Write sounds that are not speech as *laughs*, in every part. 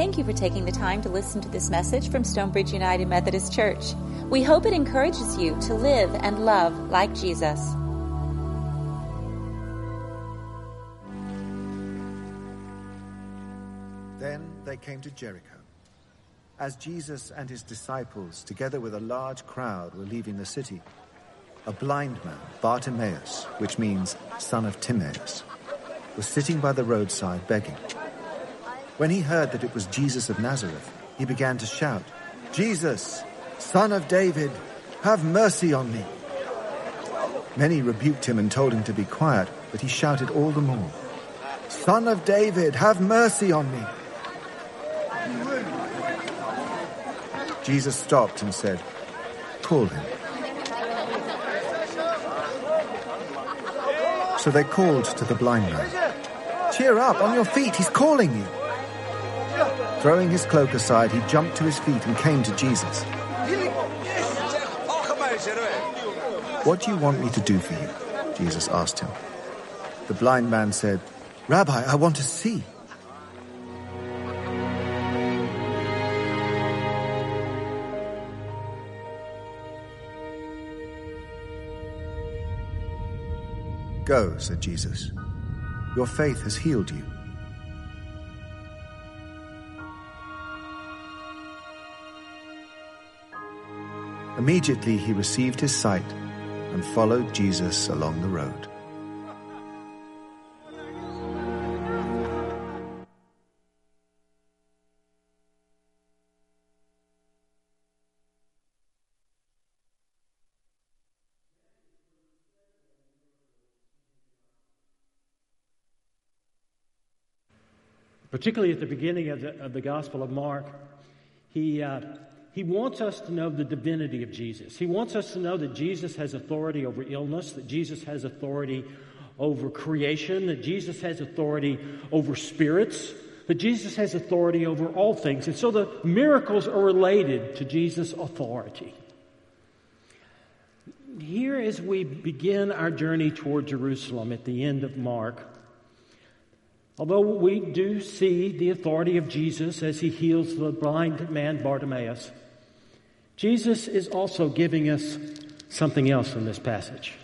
Thank you for taking the time to listen to this message from Stonebridge United Methodist Church. We hope it encourages you to live and love like Jesus. Then they came to Jericho. As Jesus and his disciples, together with a large crowd, were leaving the city, a blind man, Bartimaeus, which means son of Timaeus, was sitting by the roadside begging. When he heard that it was Jesus of Nazareth, he began to shout, Jesus, son of David, have mercy on me. Many rebuked him and told him to be quiet, but he shouted all the more, Son of David, have mercy on me. Jesus stopped and said, Call him. So they called to the blind man, Cheer up, on your feet, he's calling you. Throwing his cloak aside, he jumped to his feet and came to Jesus. What do you want me to do for you? Jesus asked him. The blind man said, Rabbi, I want to see. Go, said Jesus. Your faith has healed you. Immediately he received his sight and followed Jesus along the road. particularly at the beginning of the, of the Gospel of Mark, he, uh, he wants us to know the divinity of Jesus. He wants us to know that Jesus has authority over illness, that Jesus has authority over creation, that Jesus has authority over spirits, that Jesus has authority over all things. And so the miracles are related to Jesus' authority. Here, as we begin our journey toward Jerusalem at the end of Mark, although we do see the authority of Jesus as he heals the blind man Bartimaeus, Jesus is also giving us something else in this passage.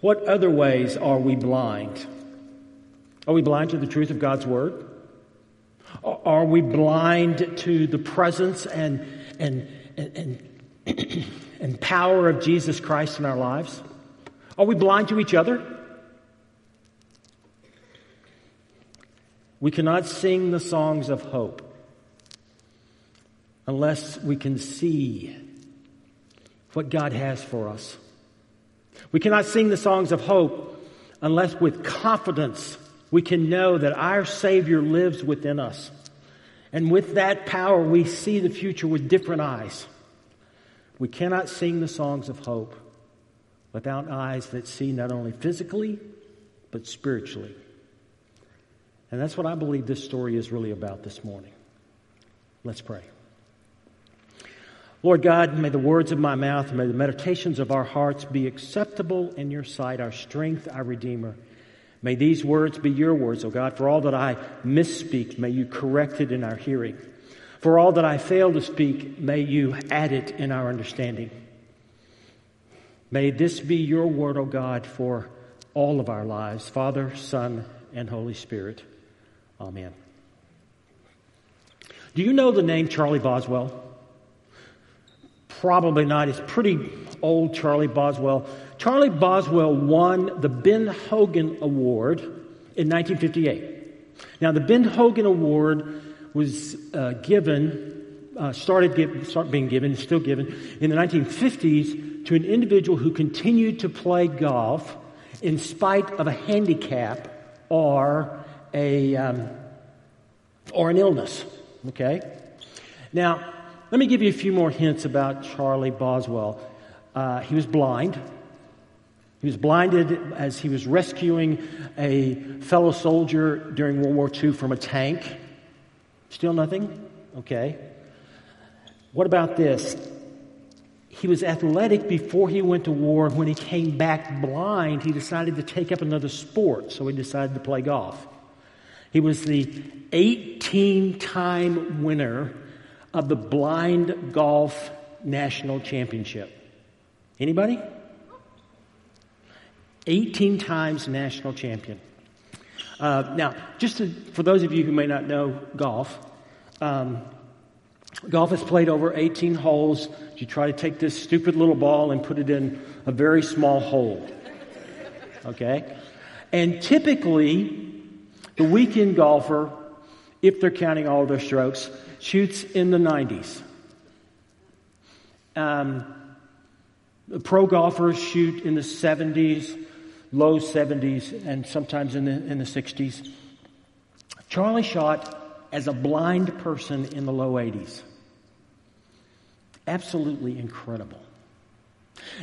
What other ways are we blind? Are we blind to the truth of God's Word? Are we blind to the presence and, and, and, and, *clears throat* and power of Jesus Christ in our lives? Are we blind to each other? We cannot sing the songs of hope unless we can see what God has for us. We cannot sing the songs of hope unless with confidence we can know that our Savior lives within us. And with that power, we see the future with different eyes. We cannot sing the songs of hope without eyes that see not only physically, but spiritually. And that's what I believe this story is really about this morning. Let's pray. Lord God, may the words of my mouth, and may the meditations of our hearts be acceptable in your sight, our strength, our Redeemer. May these words be your words, O God. For all that I misspeak, may you correct it in our hearing. For all that I fail to speak, may you add it in our understanding. May this be your word, O God, for all of our lives, Father, Son, and Holy Spirit. Amen. Do you know the name Charlie Boswell? Probably not. It's pretty old, Charlie Boswell. Charlie Boswell won the Ben Hogan Award in 1958. Now, the Ben Hogan Award was uh, given, uh, started start being given, still given, in the 1950s to an individual who continued to play golf in spite of a handicap or a um, or an illness. Okay. Now, let me give you a few more hints about Charlie Boswell. Uh, he was blind. He was blinded as he was rescuing a fellow soldier during World War II from a tank. Still nothing? Okay. What about this? He was athletic before he went to war. When he came back blind, he decided to take up another sport, so he decided to play golf. He was the 18 time winner of the blind golf national championship. Anybody? 18 times national champion. Uh, now, just to, for those of you who may not know golf, um, golf is played over 18 holes. You try to take this stupid little ball and put it in a very small hole. Okay? And typically, the weekend golfer, if they're counting all their strokes, shoots in the 90s. Um, the pro golfers shoot in the 70s, low 70s, and sometimes in the, in the 60s. Charlie shot as a blind person in the low 80s. Absolutely incredible.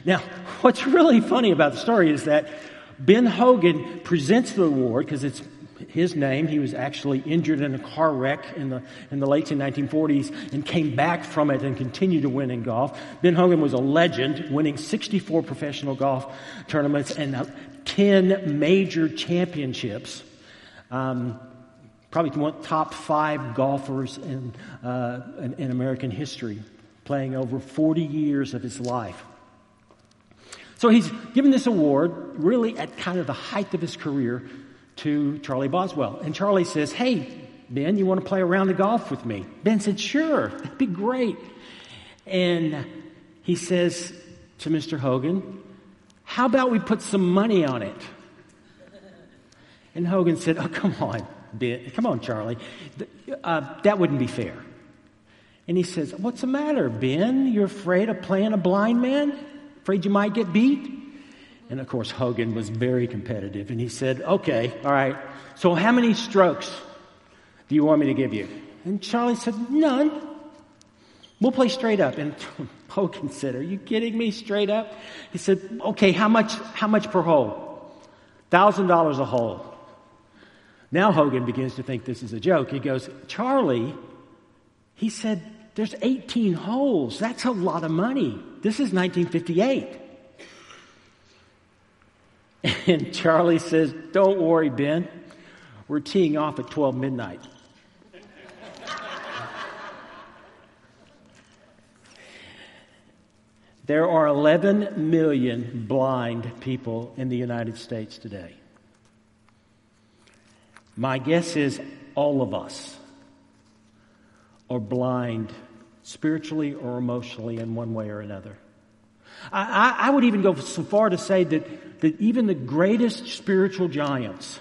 Now, what's really funny about the story is that Ben Hogan presents the award because it's his name. He was actually injured in a car wreck in the, in the late 1940s and came back from it and continued to win in golf. Ben Hogan was a legend, winning 64 professional golf tournaments and uh, 10 major championships. Um, probably one top five golfers in, uh, in, in American history, playing over 40 years of his life. So he's given this award really at kind of the height of his career to Charlie Boswell. And Charlie says, Hey, Ben, you want to play a round of golf with me? Ben said, Sure, that'd be great. And he says to Mr. Hogan, How about we put some money on it? And Hogan said, Oh, come on, Ben. Come on, Charlie. Uh, that wouldn't be fair. And he says, What's the matter, Ben? You're afraid of playing a blind man? Afraid you might get beat? And of course, Hogan was very competitive. And he said, Okay, all right. So, how many strokes do you want me to give you? And Charlie said, None. We'll play straight up. And *laughs* Hogan said, Are you kidding me? Straight up? He said, Okay, how much, how much per hole? Thousand dollars a hole. Now Hogan begins to think this is a joke. He goes, Charlie, he said, there's 18 holes. That's a lot of money. This is 1958. And Charlie says, Don't worry, Ben. We're teeing off at 12 midnight. there are 11 million blind people in the United States today. My guess is all of us are blind spiritually or emotionally in one way or another. I, I, would even go so far to say that, that even the greatest spiritual giants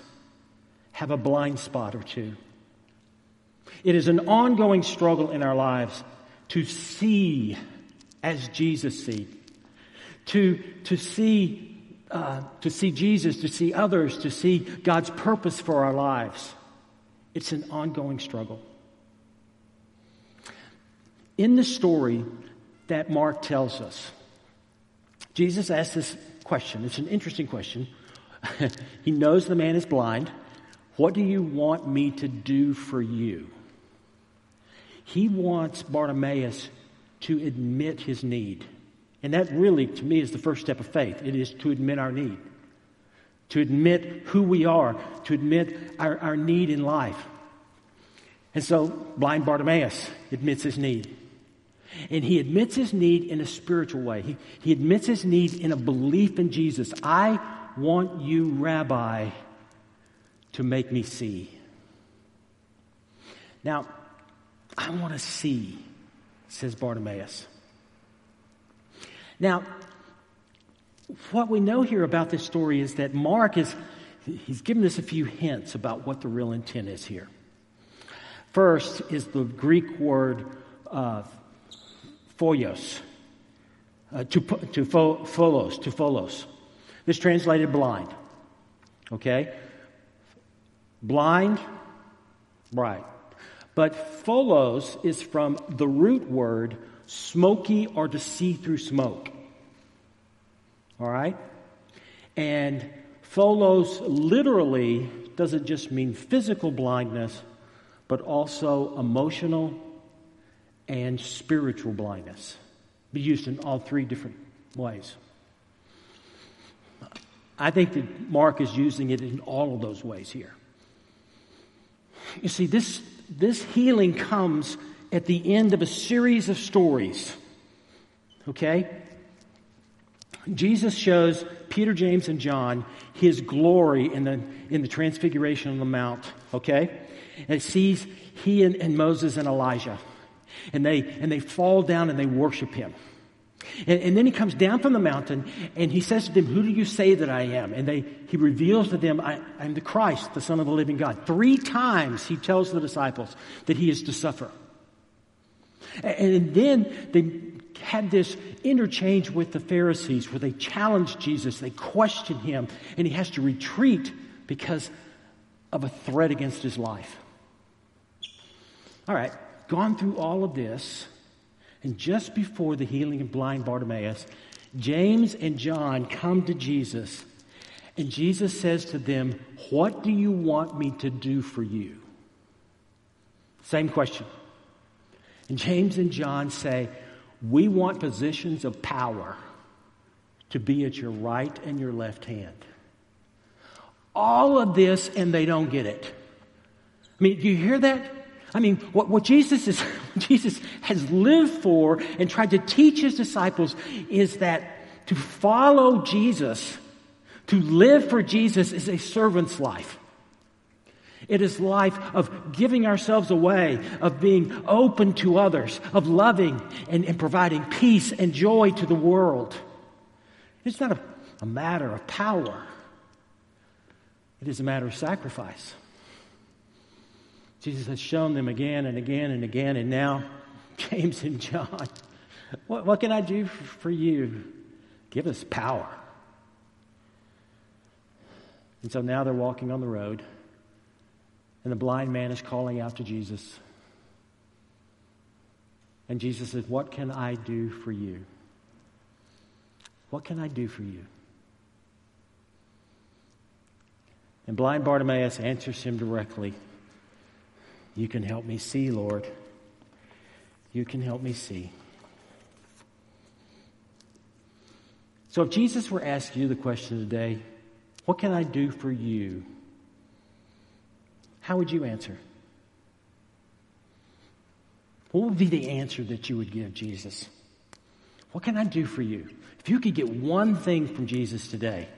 have a blind spot or two. It is an ongoing struggle in our lives to see as Jesus sees, to, to see uh, to see Jesus, to see others, to see God's purpose for our lives. It's an ongoing struggle. In the story that Mark tells us, Jesus asks this question. It's an interesting question. *laughs* he knows the man is blind. What do you want me to do for you? He wants Bartimaeus to admit his need. And that really, to me, is the first step of faith. It is to admit our need, to admit who we are, to admit our, our need in life. And so, blind Bartimaeus admits his need. And he admits his need in a spiritual way. He, he admits his need in a belief in Jesus. I want you, Rabbi, to make me see. Now, I want to see, says Bartimaeus. Now, what we know here about this story is that Mark is, he's given us a few hints about what the real intent is here. First is the Greek word uh, phoios, uh, to, to pholos, to pholos. This translated blind. Okay? Blind, right. But pholos is from the root word smoky or to see through smoke. All right? And pholos literally doesn't just mean physical blindness, but also emotional and spiritual blindness. Be used in all three different ways. I think that Mark is using it in all of those ways here. You see, this, this healing comes at the end of a series of stories. Okay? Jesus shows Peter, James, and John his glory in the, in the transfiguration on the mount. Okay? And it sees he and, and Moses and Elijah. And they, and they fall down and they worship him. And, and, then he comes down from the mountain and he says to them, Who do you say that I am? And they, he reveals to them, I, I'm the Christ, the Son of the living God. Three times he tells the disciples that he is to suffer. And, and then they had this interchange with the Pharisees where they challenge Jesus, they question him, and he has to retreat because of a threat against his life. All right, gone through all of this. And just before the healing of blind Bartimaeus, James and John come to Jesus, and Jesus says to them, What do you want me to do for you? Same question. And James and John say, We want positions of power to be at your right and your left hand. All of this, and they don't get it. I mean, do you hear that? I mean, what, what Jesus is, *laughs* Jesus has lived for and tried to teach his disciples is that to follow Jesus, to live for Jesus is a servant's life. It is life of giving ourselves away, of being open to others, of loving and, and providing peace and joy to the world. It's not a, a matter of power. It is a matter of sacrifice. Jesus has shown them again and again and again, and now *laughs* James and John, what, what can I do for you? Give us power. And so now they're walking on the road, and the blind man is calling out to Jesus. And Jesus says, What can I do for you? What can I do for you? And blind Bartimaeus answers him directly you can help me see, Lord. You can help me see. So, if Jesus were asking you the question today, what can I do for you? How would you answer? What would be the answer that you would give Jesus? What can I do for you? If you could get one thing from Jesus today,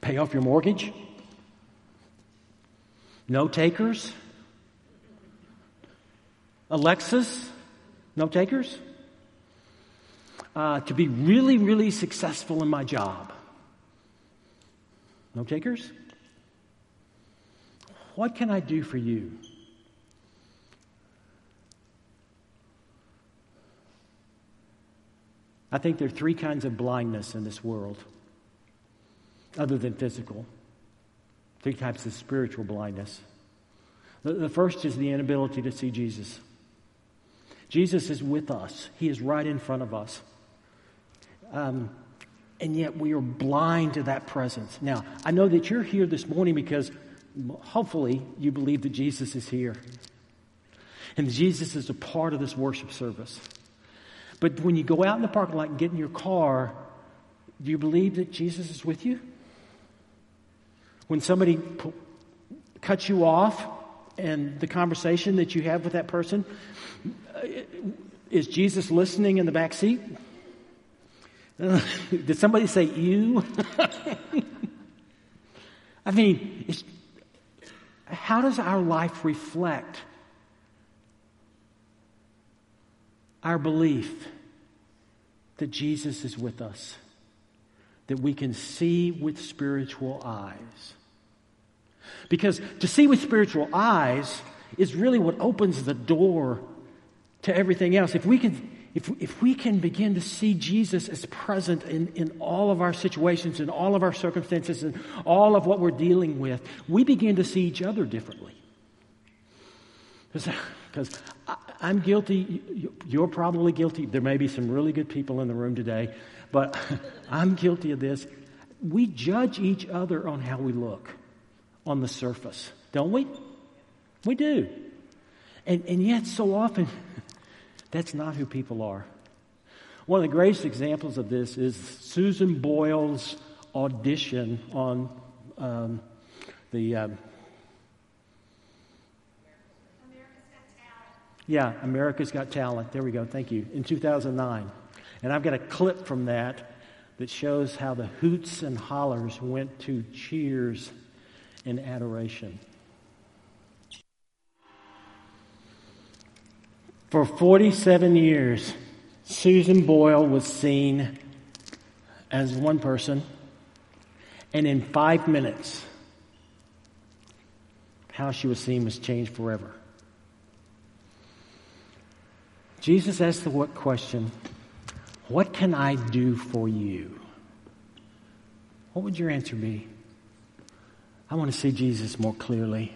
pay off your mortgage, no takers, Alexis, no takers? Uh, to be really, really successful in my job. No takers? What can I do for you? I think there are three kinds of blindness in this world, other than physical. Three types of spiritual blindness. The, the first is the inability to see Jesus. Jesus is with us, He is right in front of us. Um, and yet we are blind to that presence. Now, I know that you're here this morning because hopefully you believe that Jesus is here. And Jesus is a part of this worship service. But when you go out in the parking lot and get in your car, do you believe that Jesus is with you? When somebody cuts you off and the conversation that you have with that person, is Jesus listening in the back seat? Uh, *laughs* did somebody say you? *laughs* I mean, how does our life reflect our belief that Jesus is with us? That we can see with spiritual eyes? Because to see with spiritual eyes is really what opens the door to everything else. If we can, if, if we can begin to see Jesus as present in, in all of our situations, in all of our circumstances, and all of what we're dealing with, we begin to see each other differently. Because I'm guilty, you're probably guilty. There may be some really good people in the room today, but *laughs* I'm guilty of this. We judge each other on how we look on the surface, don't we? We do. And, and yet, so often, *laughs* that's not who people are. One of the greatest examples of this is Susan Boyle's audition on um, the um, America's Got Talent. Yeah, America's Got Talent. There we go. Thank you. In 2009. And I've got a clip from that that shows how the hoots and hollers went to cheers and adoration. For 47 years, Susan Boyle was seen as one person, and in five minutes, how she was seen was changed forever. Jesus asked the what question, What can I do for you? What would your answer be? I want to see Jesus more clearly.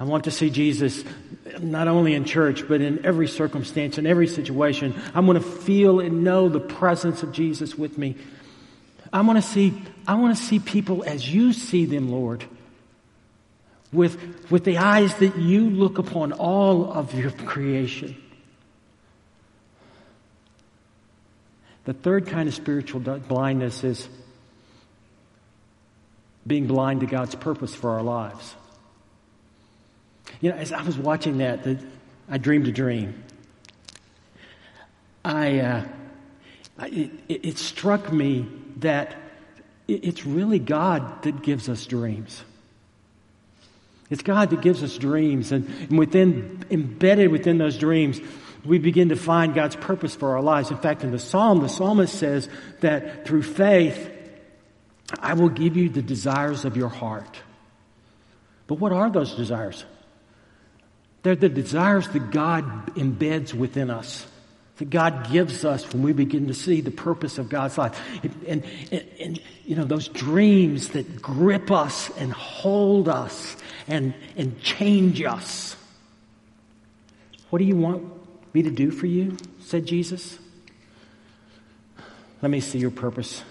I want to see Jesus not only in church, but in every circumstance, in every situation. I want to feel and know the presence of Jesus with me. I want to see, I want to see people as you see them, Lord. With, with the eyes that you look upon all of your creation. The third kind of spiritual blindness is being blind to God's purpose for our lives. You know, as I was watching that, the, I dreamed a dream. I, uh, it, it, struck me that it's really God that gives us dreams. It's God that gives us dreams, and, and within, embedded within those dreams, we begin to find God's purpose for our lives. In fact, in the psalm, the psalmist says that through faith, I will give you the desires of your heart. But what are those desires? They're the desires that God embeds within us, that God gives us when we begin to see the purpose of God's life. And, and, and, you know, those dreams that grip us and hold us and, and change us. What do you want me to do for you? said Jesus. Let me see your purpose,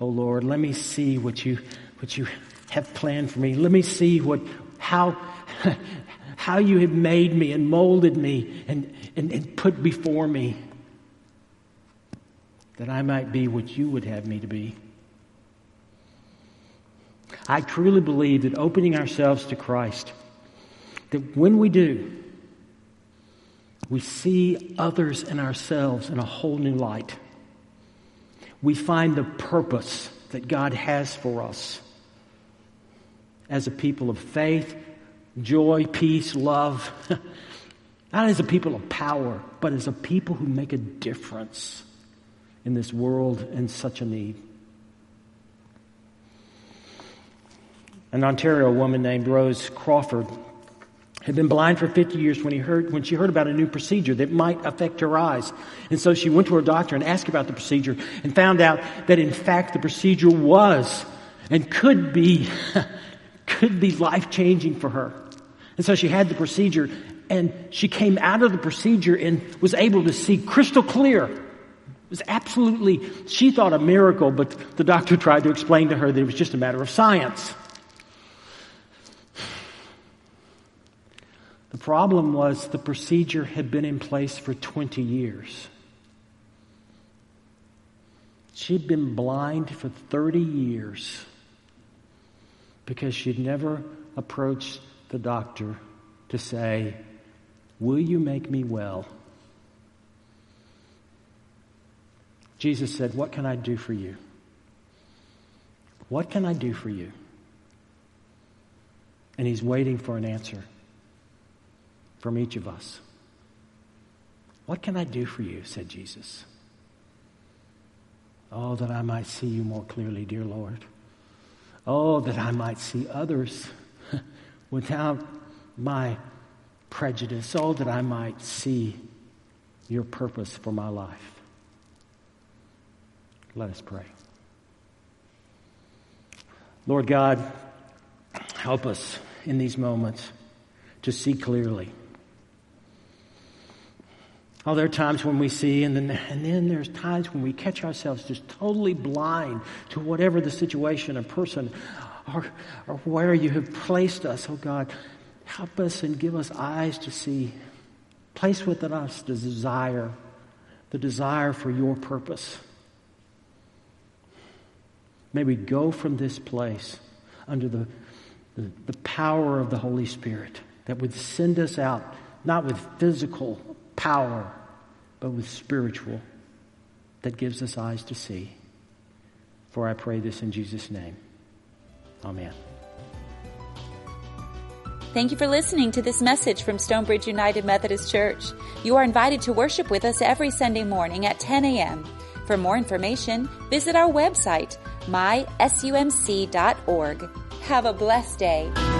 oh Lord. Let me see what you, what you have planned for me. Let me see what, how, *laughs* how you have made me and molded me and, and, and put before me that I might be what you would have me to be. I truly believe that opening ourselves to Christ, that when we do, we see others and ourselves in a whole new light. We find the purpose that God has for us as a people of faith joy, peace, love. *laughs* Not as a people of power, but as a people who make a difference in this world in such a need. An Ontario woman named Rose Crawford had been blind for 50 years when, he heard, when she heard about a new procedure that might affect her eyes. And so she went to her doctor and asked about the procedure and found out that in fact the procedure was and could be *laughs* could be life changing for her. And so she had the procedure and she came out of the procedure and was able to see crystal clear. It was absolutely, she thought a miracle, but the doctor tried to explain to her that it was just a matter of science. The problem was the procedure had been in place for 20 years. She'd been blind for 30 years because she'd never approached the doctor to say, Will you make me well? Jesus said, What can I do for you? What can I do for you? And he's waiting for an answer from each of us. What can I do for you? said Jesus. Oh, that I might see you more clearly, dear Lord. Oh, that I might see others *laughs* without my prejudice. Oh, that I might see your purpose for my life. Let us pray. Lord God, help us in these moments to see clearly. Oh, there are times when we see, and then, and then there's times when we catch ourselves just totally blind to whatever the situation or person or, or where you have placed us. Oh, God, help us and give us eyes to see. Place within us the desire, the desire for your purpose. May we go from this place under the, the, the power of the Holy Spirit that would send us out not with physical power, but with spiritual that gives us eyes to see. For I pray this in Jesus' name. Amen. Thank you for listening to this message from Stonebridge United Methodist Church. You are invited to worship with us every Sunday morning at 10 a.m. For more information, visit our website, mysumc.org. Have a blessed day.